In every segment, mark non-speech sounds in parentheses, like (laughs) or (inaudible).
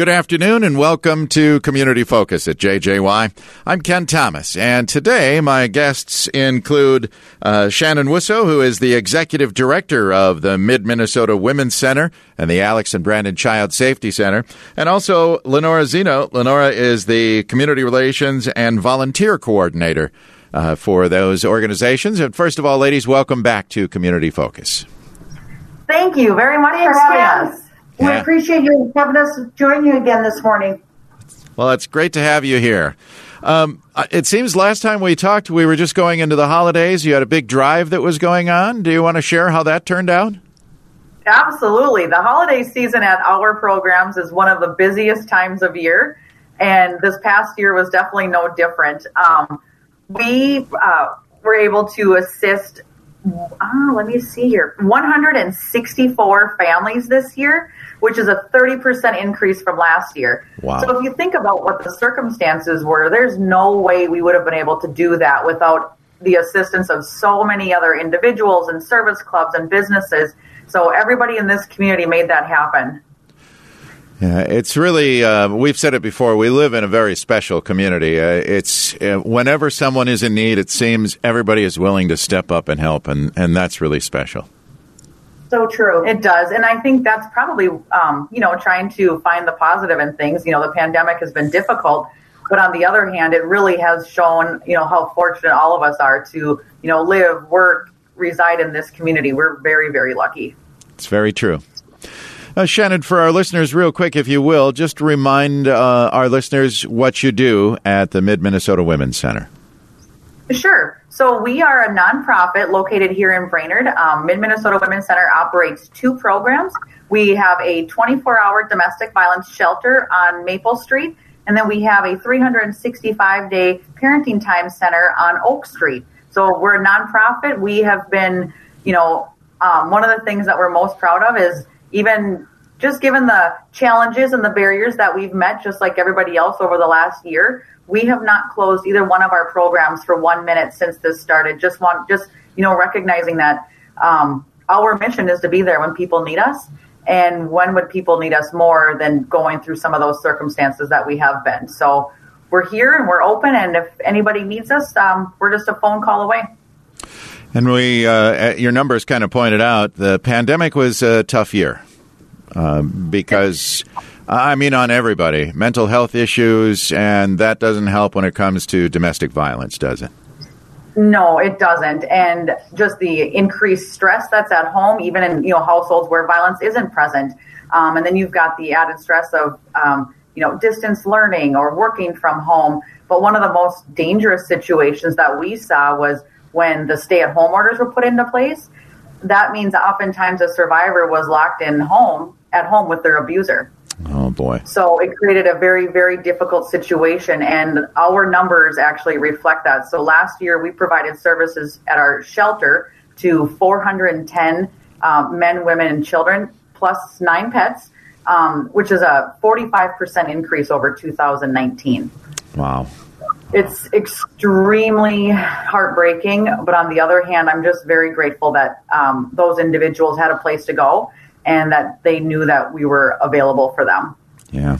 Good afternoon and welcome to Community Focus at JJY. I'm Ken Thomas, and today my guests include uh, Shannon Wussow, who is the Executive Director of the Mid Minnesota Women's Center and the Alex and Brandon Child Safety Center, and also Lenora Zeno. Lenora is the Community Relations and Volunteer Coordinator uh, for those organizations. And first of all, ladies, welcome back to Community Focus. Thank you very much Thanks, for having us. We appreciate you having us join you again this morning. Well, it's great to have you here. Um, uh, it seems last time we talked, we were just going into the holidays. You had a big drive that was going on. Do you want to share how that turned out? Absolutely. The holiday season at our programs is one of the busiest times of year, and this past year was definitely no different. Um, we uh, were able to assist, uh, let me see here, 164 families this year which is a 30% increase from last year. Wow. So if you think about what the circumstances were, there's no way we would have been able to do that without the assistance of so many other individuals and service clubs and businesses. So everybody in this community made that happen. Yeah, it's really, uh, we've said it before, we live in a very special community. Uh, it's uh, whenever someone is in need, it seems everybody is willing to step up and help, and, and that's really special. So true. It does. And I think that's probably, um, you know, trying to find the positive in things. You know, the pandemic has been difficult, but on the other hand, it really has shown, you know, how fortunate all of us are to, you know, live, work, reside in this community. We're very, very lucky. It's very true. Uh, Shannon, for our listeners, real quick, if you will, just remind uh, our listeners what you do at the Mid Minnesota Women's Center. Sure. So we are a nonprofit located here in Brainerd. Um, Mid Minnesota Women's Center operates two programs. We have a 24-hour domestic violence shelter on Maple Street, and then we have a 365-day parenting time center on Oak Street. So we're a nonprofit. We have been, you know, um, one of the things that we're most proud of is even just given the challenges and the barriers that we've met, just like everybody else over the last year, we have not closed either one of our programs for one minute since this started. Just want, just you know, recognizing that um, our mission is to be there when people need us, and when would people need us more than going through some of those circumstances that we have been. So we're here and we're open, and if anybody needs us, um, we're just a phone call away. And we, uh, your numbers kind of pointed out the pandemic was a tough year uh, because I mean, on everybody, mental health issues, and that doesn't help when it comes to domestic violence, does it? No, it doesn't. And just the increased stress that's at home, even in you know households where violence isn't present, um, and then you've got the added stress of um, you know distance learning or working from home. But one of the most dangerous situations that we saw was when the stay-at-home orders were put into place. That means oftentimes a survivor was locked in home at home with their abuser. Oh boy. So it created a very, very difficult situation, and our numbers actually reflect that. So last year we provided services at our shelter to 410 um, men, women, and children, plus nine pets, um, which is a 45% increase over 2019. Wow. It's extremely heartbreaking, but on the other hand, I'm just very grateful that um, those individuals had a place to go and that they knew that we were available for them. Yeah.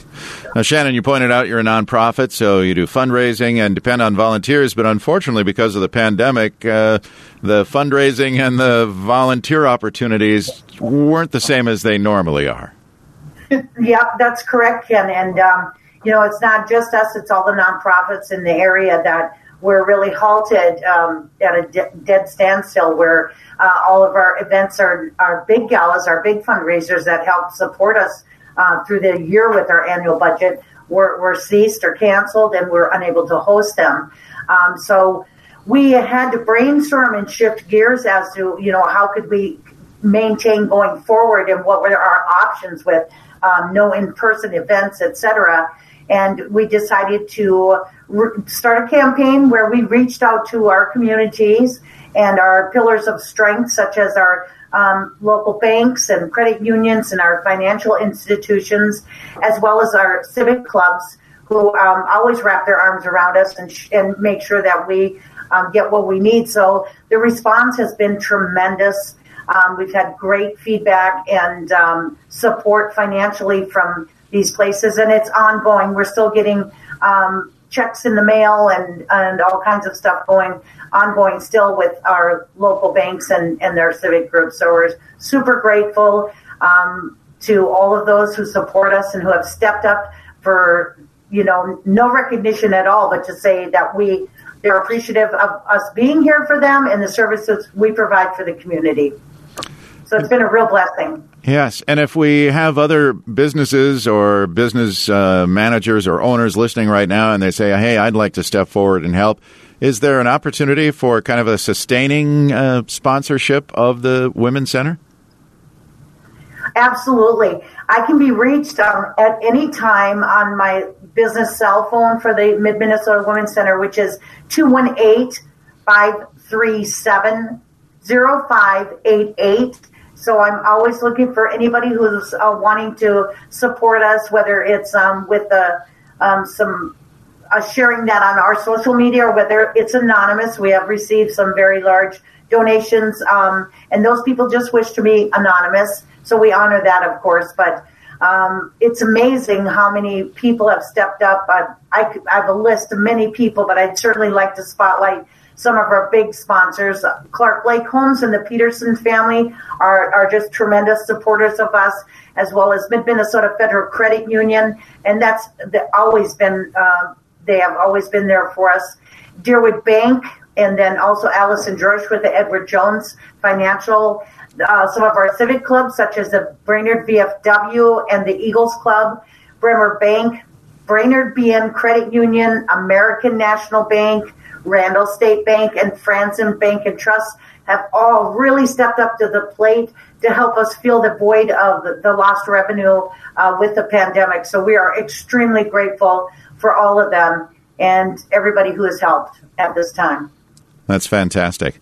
Now, Shannon, you pointed out you're a nonprofit, so you do fundraising and depend on volunteers. But unfortunately, because of the pandemic, uh, the fundraising and the volunteer opportunities weren't the same as they normally are. (laughs) yeah, that's correct, Ken. And, um, you know, it's not just us, it's all the nonprofits in the area that were really halted um, at a de- dead standstill where uh, all of our events are our big galas, our big fundraisers that help support us uh, through the year with our annual budget were, were ceased or canceled, and we're unable to host them. Um, so we had to brainstorm and shift gears as to you know how could we maintain going forward and what were our options with um, no in-person events, etc. And we decided to re- start a campaign where we reached out to our communities and our pillars of strength, such as our um, local banks and credit unions and our financial institutions, as well as our civic clubs, who um, always wrap their arms around us and, sh- and make sure that we um, get what we need. So the response has been tremendous. Um, we've had great feedback and um, support financially from these places, and it's ongoing. We're still getting um, checks in the mail and and all kinds of stuff going ongoing still with our local banks and, and their civic groups. So we're super grateful um, to all of those who support us and who have stepped up for you know no recognition at all, but to say that we they're appreciative of us being here for them and the services we provide for the community. So it's been a real blessing. Yes, and if we have other businesses or business uh, managers or owners listening right now and they say, hey, I'd like to step forward and help, is there an opportunity for kind of a sustaining uh, sponsorship of the Women's Center? Absolutely. I can be reached um, at any time on my business cell phone for the Mid Minnesota Women's Center, which is 218 537 0588. So I'm always looking for anybody who's uh, wanting to support us, whether it's um, with the, um, some uh, sharing that on our social media or whether it's anonymous. We have received some very large donations, um, and those people just wish to be anonymous. So we honor that, of course. But um, it's amazing how many people have stepped up. I, I, I have a list of many people, but I'd certainly like to spotlight some of our big sponsors. Clark Lake Homes and the Peterson family are, are just tremendous supporters of us, as well as Mid Minnesota Federal Credit Union. And that's always been, uh, they have always been there for us. Deerwood Bank, and then also Allison George with the Edward Jones Financial. Uh, some of our civic clubs, such as the Brainerd VFW and the Eagles Club, Bremer Bank, Brainerd BN Credit Union, American National Bank, Randall State Bank and Frandsen Bank and Trust have all really stepped up to the plate to help us fill the void of the, the lost revenue uh, with the pandemic. So we are extremely grateful for all of them and everybody who has helped at this time. That's fantastic.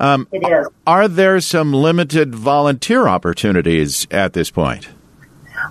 Um, it is. Are there some limited volunteer opportunities at this point?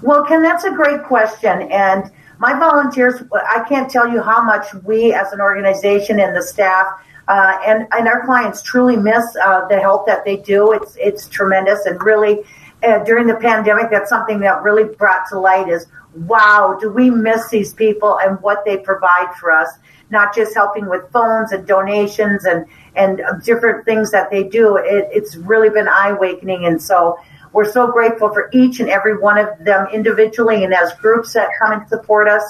Well, Ken, that's a great question. And my volunteers, I can't tell you how much we as an organization and the staff uh, and, and our clients truly miss uh, the help that they do. It's, it's tremendous. And really, uh, during the pandemic, that's something that really brought to light is, wow, do we miss these people and what they provide for us? Not just helping with phones and donations and, and different things that they do. It, it's really been eye awakening. And so, we're so grateful for each and every one of them individually and as groups that come and support us.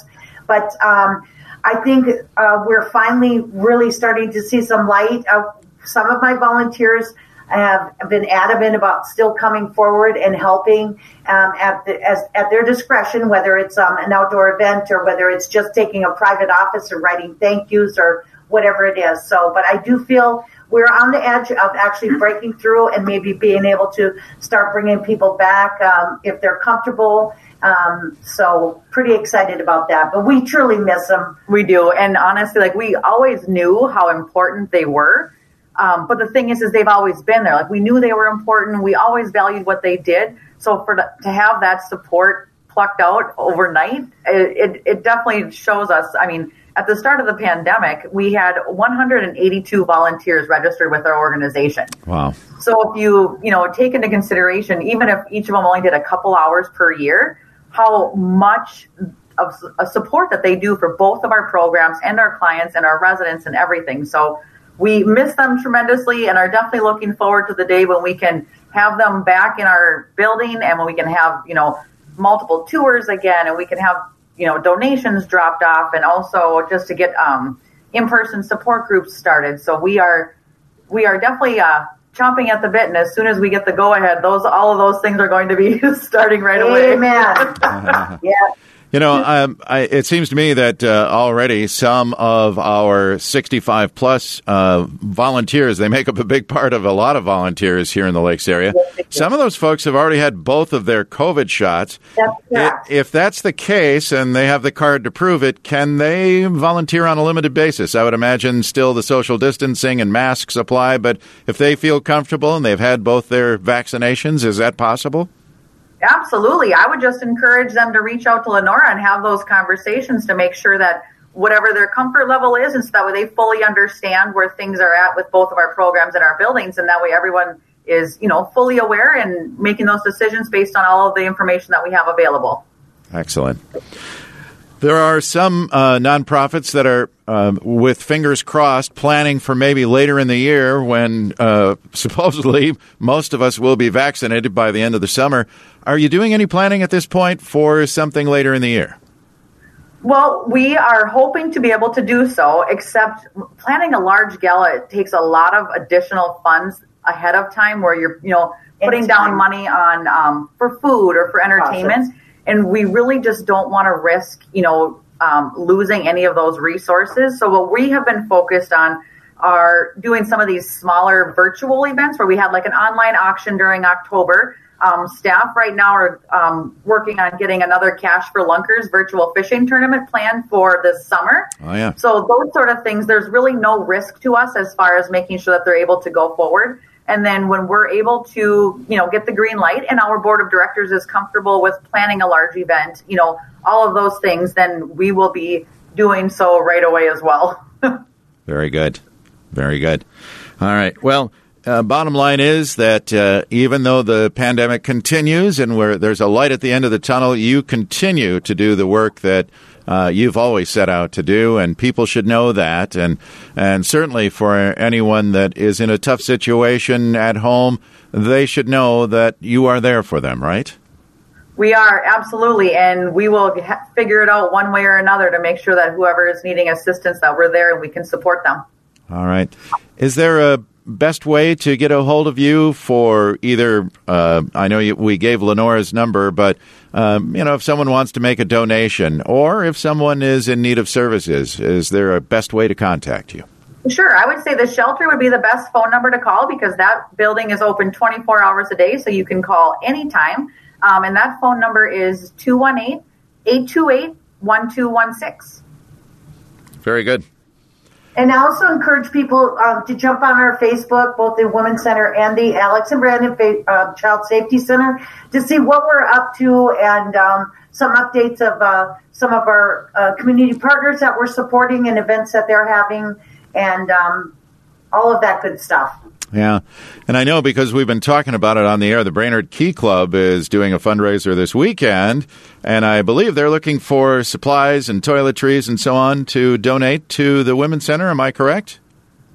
But um, I think uh, we're finally really starting to see some light. Uh, some of my volunteers have been adamant about still coming forward and helping um, at, the, as, at their discretion, whether it's um, an outdoor event or whether it's just taking a private office or writing thank yous or whatever it is. So, but I do feel we're on the edge of actually breaking through and maybe being able to start bringing people back um, if they're comfortable. Um, so pretty excited about that, but we truly miss them. We do. And honestly, like we always knew how important they were. Um, but the thing is, is they've always been there. Like we knew they were important. We always valued what they did. So for to have that support plucked out overnight, it, it, it definitely shows us. I mean, at the start of the pandemic, we had 182 volunteers registered with our organization. Wow. So if you, you know, take into consideration, even if each of them only did a couple hours per year, how much of a support that they do for both of our programs and our clients and our residents and everything. So we miss them tremendously and are definitely looking forward to the day when we can have them back in our building and when we can have, you know, multiple tours again and we can have you know donations dropped off, and also just to get um, in-person support groups started. So we are we are definitely uh, chomping at the bit, and as soon as we get the go ahead, those all of those things are going to be (laughs) starting right away. Amen. (laughs) yeah. You know, um, I, it seems to me that uh, already some of our 65 plus uh, volunteers, they make up a big part of a lot of volunteers here in the Lakes area. Some of those folks have already had both of their COVID shots. That's if that's the case and they have the card to prove it, can they volunteer on a limited basis? I would imagine still the social distancing and masks apply, but if they feel comfortable and they've had both their vaccinations, is that possible? Absolutely. I would just encourage them to reach out to Lenora and have those conversations to make sure that whatever their comfort level is, and so that way they fully understand where things are at with both of our programs and our buildings, and that way everyone is, you know, fully aware and making those decisions based on all of the information that we have available. Excellent. There are some uh, nonprofits that are, um, with fingers crossed, planning for maybe later in the year when uh, (laughs) supposedly most of us will be vaccinated by the end of the summer. Are you doing any planning at this point for something later in the year? Well, we are hoping to be able to do so, except planning a large gala it takes a lot of additional funds ahead of time where you're, you know, putting down money on um, for food or for entertainment. Process. And we really just don't want to risk, you know, um, losing any of those resources. So what we have been focused on are doing some of these smaller virtual events where we had like an online auction during October um, staff right now are um, working on getting another Cash for Lunkers virtual fishing tournament planned for this summer. Oh, yeah. So those sort of things, there's really no risk to us as far as making sure that they're able to go forward. And then when we're able to, you know, get the green light and our board of directors is comfortable with planning a large event, you know, all of those things, then we will be doing so right away as well. (laughs) Very good. Very good. All right. Well, uh, bottom line is that uh, even though the pandemic continues and where there's a light at the end of the tunnel, you continue to do the work that uh, you've always set out to do, and people should know that. And and certainly for anyone that is in a tough situation at home, they should know that you are there for them, right? We are absolutely, and we will ha- figure it out one way or another to make sure that whoever is needing assistance, that we're there and we can support them. All right. Is there a best way to get a hold of you for either? Uh, I know you, we gave Lenora's number, but um, you know, if someone wants to make a donation, or if someone is in need of services, is there a best way to contact you? Sure, I would say the shelter would be the best phone number to call because that building is open 24 hours a day, so you can call anytime. Um, and that phone number is 218 828 1216. Very good. And I also encourage people um, to jump on our Facebook, both the Women's Center and the Alex and Brandon uh, Child Safety Center, to see what we're up to and um, some updates of uh, some of our uh, community partners that we're supporting and events that they're having, and um, all of that good stuff. Yeah. And I know because we've been talking about it on the air, the Brainerd Key Club is doing a fundraiser this weekend. And I believe they're looking for supplies and toiletries and so on to donate to the Women's Center. Am I correct?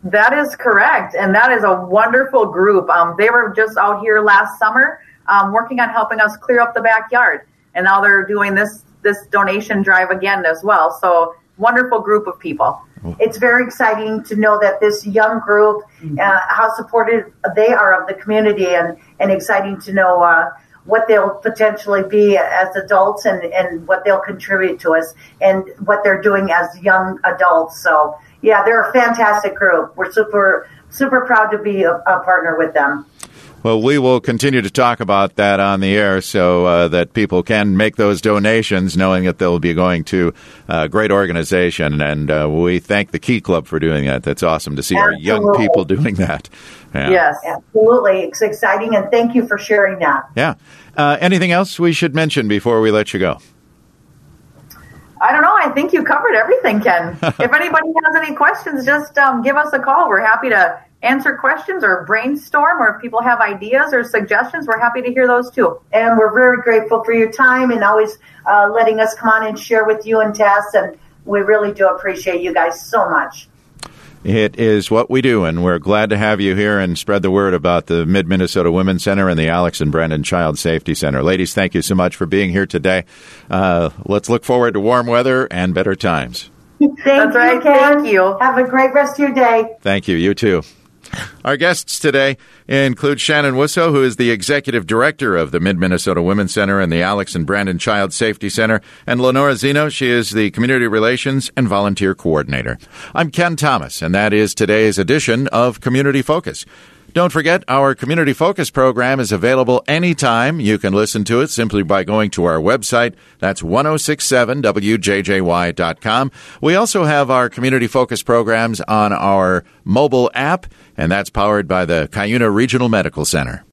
That is correct. And that is a wonderful group. Um, they were just out here last summer um, working on helping us clear up the backyard. And now they're doing this, this donation drive again as well. So wonderful group of people. It's very exciting to know that this young group, mm-hmm. uh, how supportive they are of the community, and, and exciting to know uh, what they'll potentially be as adults and, and what they'll contribute to us and what they're doing as young adults. So, yeah, they're a fantastic group. We're super, super proud to be a, a partner with them. Well, we will continue to talk about that on the air so uh, that people can make those donations, knowing that they'll be going to a great organization. And uh, we thank the Key Club for doing that. That's awesome to see absolutely. our young people doing that. Yeah. Yes, absolutely. It's exciting, and thank you for sharing that. Yeah. Uh, anything else we should mention before we let you go? I don't know. I think you covered everything, Ken. (laughs) if anybody has any questions, just um, give us a call. We're happy to answer questions or brainstorm, or if people have ideas or suggestions, we're happy to hear those too. And we're very grateful for your time and always uh, letting us come on and share with you and Tess. And we really do appreciate you guys so much. It is what we do, and we're glad to have you here and spread the word about the Mid Minnesota Women's Center and the Alex and Brandon Child Safety Center. Ladies, thank you so much for being here today. Uh, let's look forward to warm weather and better times. (laughs) Thank That's you, right. Thank you. Have a great rest of your day. Thank you. You too. Our guests today include Shannon Wussow, who is the executive director of the Mid Minnesota Women's Center and the Alex and Brandon Child Safety Center, and Lenora Zeno. She is the community relations and volunteer coordinator. I'm Ken Thomas, and that is today's edition of Community Focus. Don't forget, our Community Focus program is available anytime. You can listen to it simply by going to our website. That's 1067wjjy.com. We also have our Community Focus programs on our mobile app, and that's powered by the Cuyuna Regional Medical Center.